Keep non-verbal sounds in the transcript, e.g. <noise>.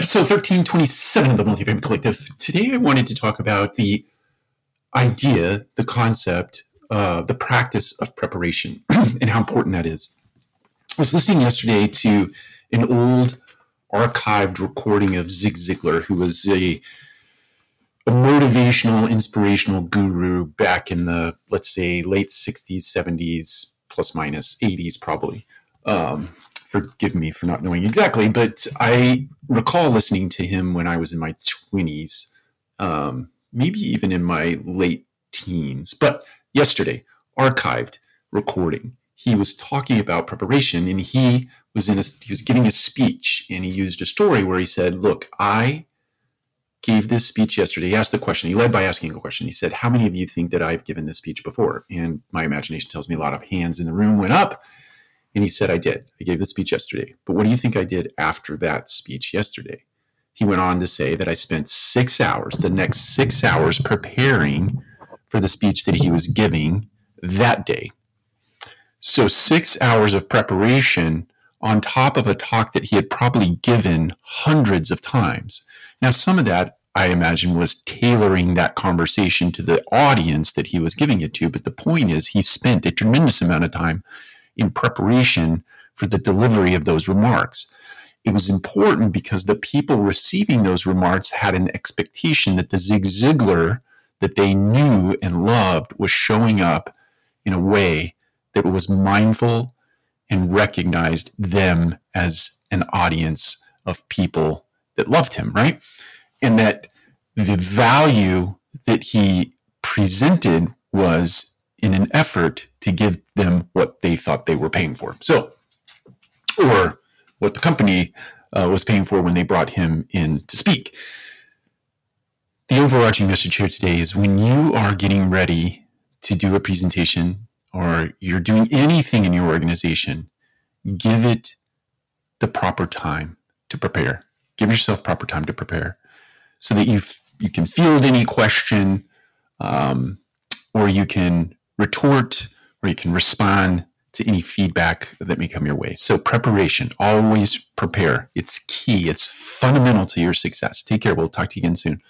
episode 1327 of the Multifamily Collective. Today I wanted to talk about the idea, the concept, uh, the practice of preparation <clears throat> and how important that is. I was listening yesterday to an old archived recording of Zig Ziglar, who was a, a motivational, inspirational guru back in the, let's say, late 60s, 70s, plus minus 80s, probably. Um, forgive me for not knowing exactly, but I recall listening to him when I was in my 20s, um, maybe even in my late teens. But yesterday, archived recording, he was talking about preparation and he was in a, he was giving a speech and he used a story where he said, "Look, I gave this speech yesterday. He asked the question. He led by asking a question. He said, "How many of you think that I've given this speech before?" And my imagination tells me a lot of hands in the room went up and he said, I did. I gave the speech yesterday. But what do you think I did after that speech yesterday? He went on to say that I spent six hours, the next six hours, preparing for the speech that he was giving that day. So, six hours of preparation on top of a talk that he had probably given hundreds of times. Now, some of that I imagine was tailoring that conversation to the audience that he was giving it to. But the point is, he spent a tremendous amount of time in preparation for the delivery of those remarks. It was important because the people receiving those remarks had an expectation that the Zig Ziglar that they knew and loved was showing up in a way that was mindful and recognized them as an audience of people that loved him, right? And that the value that he presented was in an effort to give them what they thought they were paying for. So, or what the company uh, was paying for when they brought him in to speak. The overarching message here today is when you are getting ready to do a presentation or you're doing anything in your organization, give it the proper time to prepare. Give yourself proper time to prepare so that you you can field any question um, or you can retort or you can respond to any feedback that may come your way. So, preparation, always prepare. It's key, it's fundamental to your success. Take care. We'll talk to you again soon.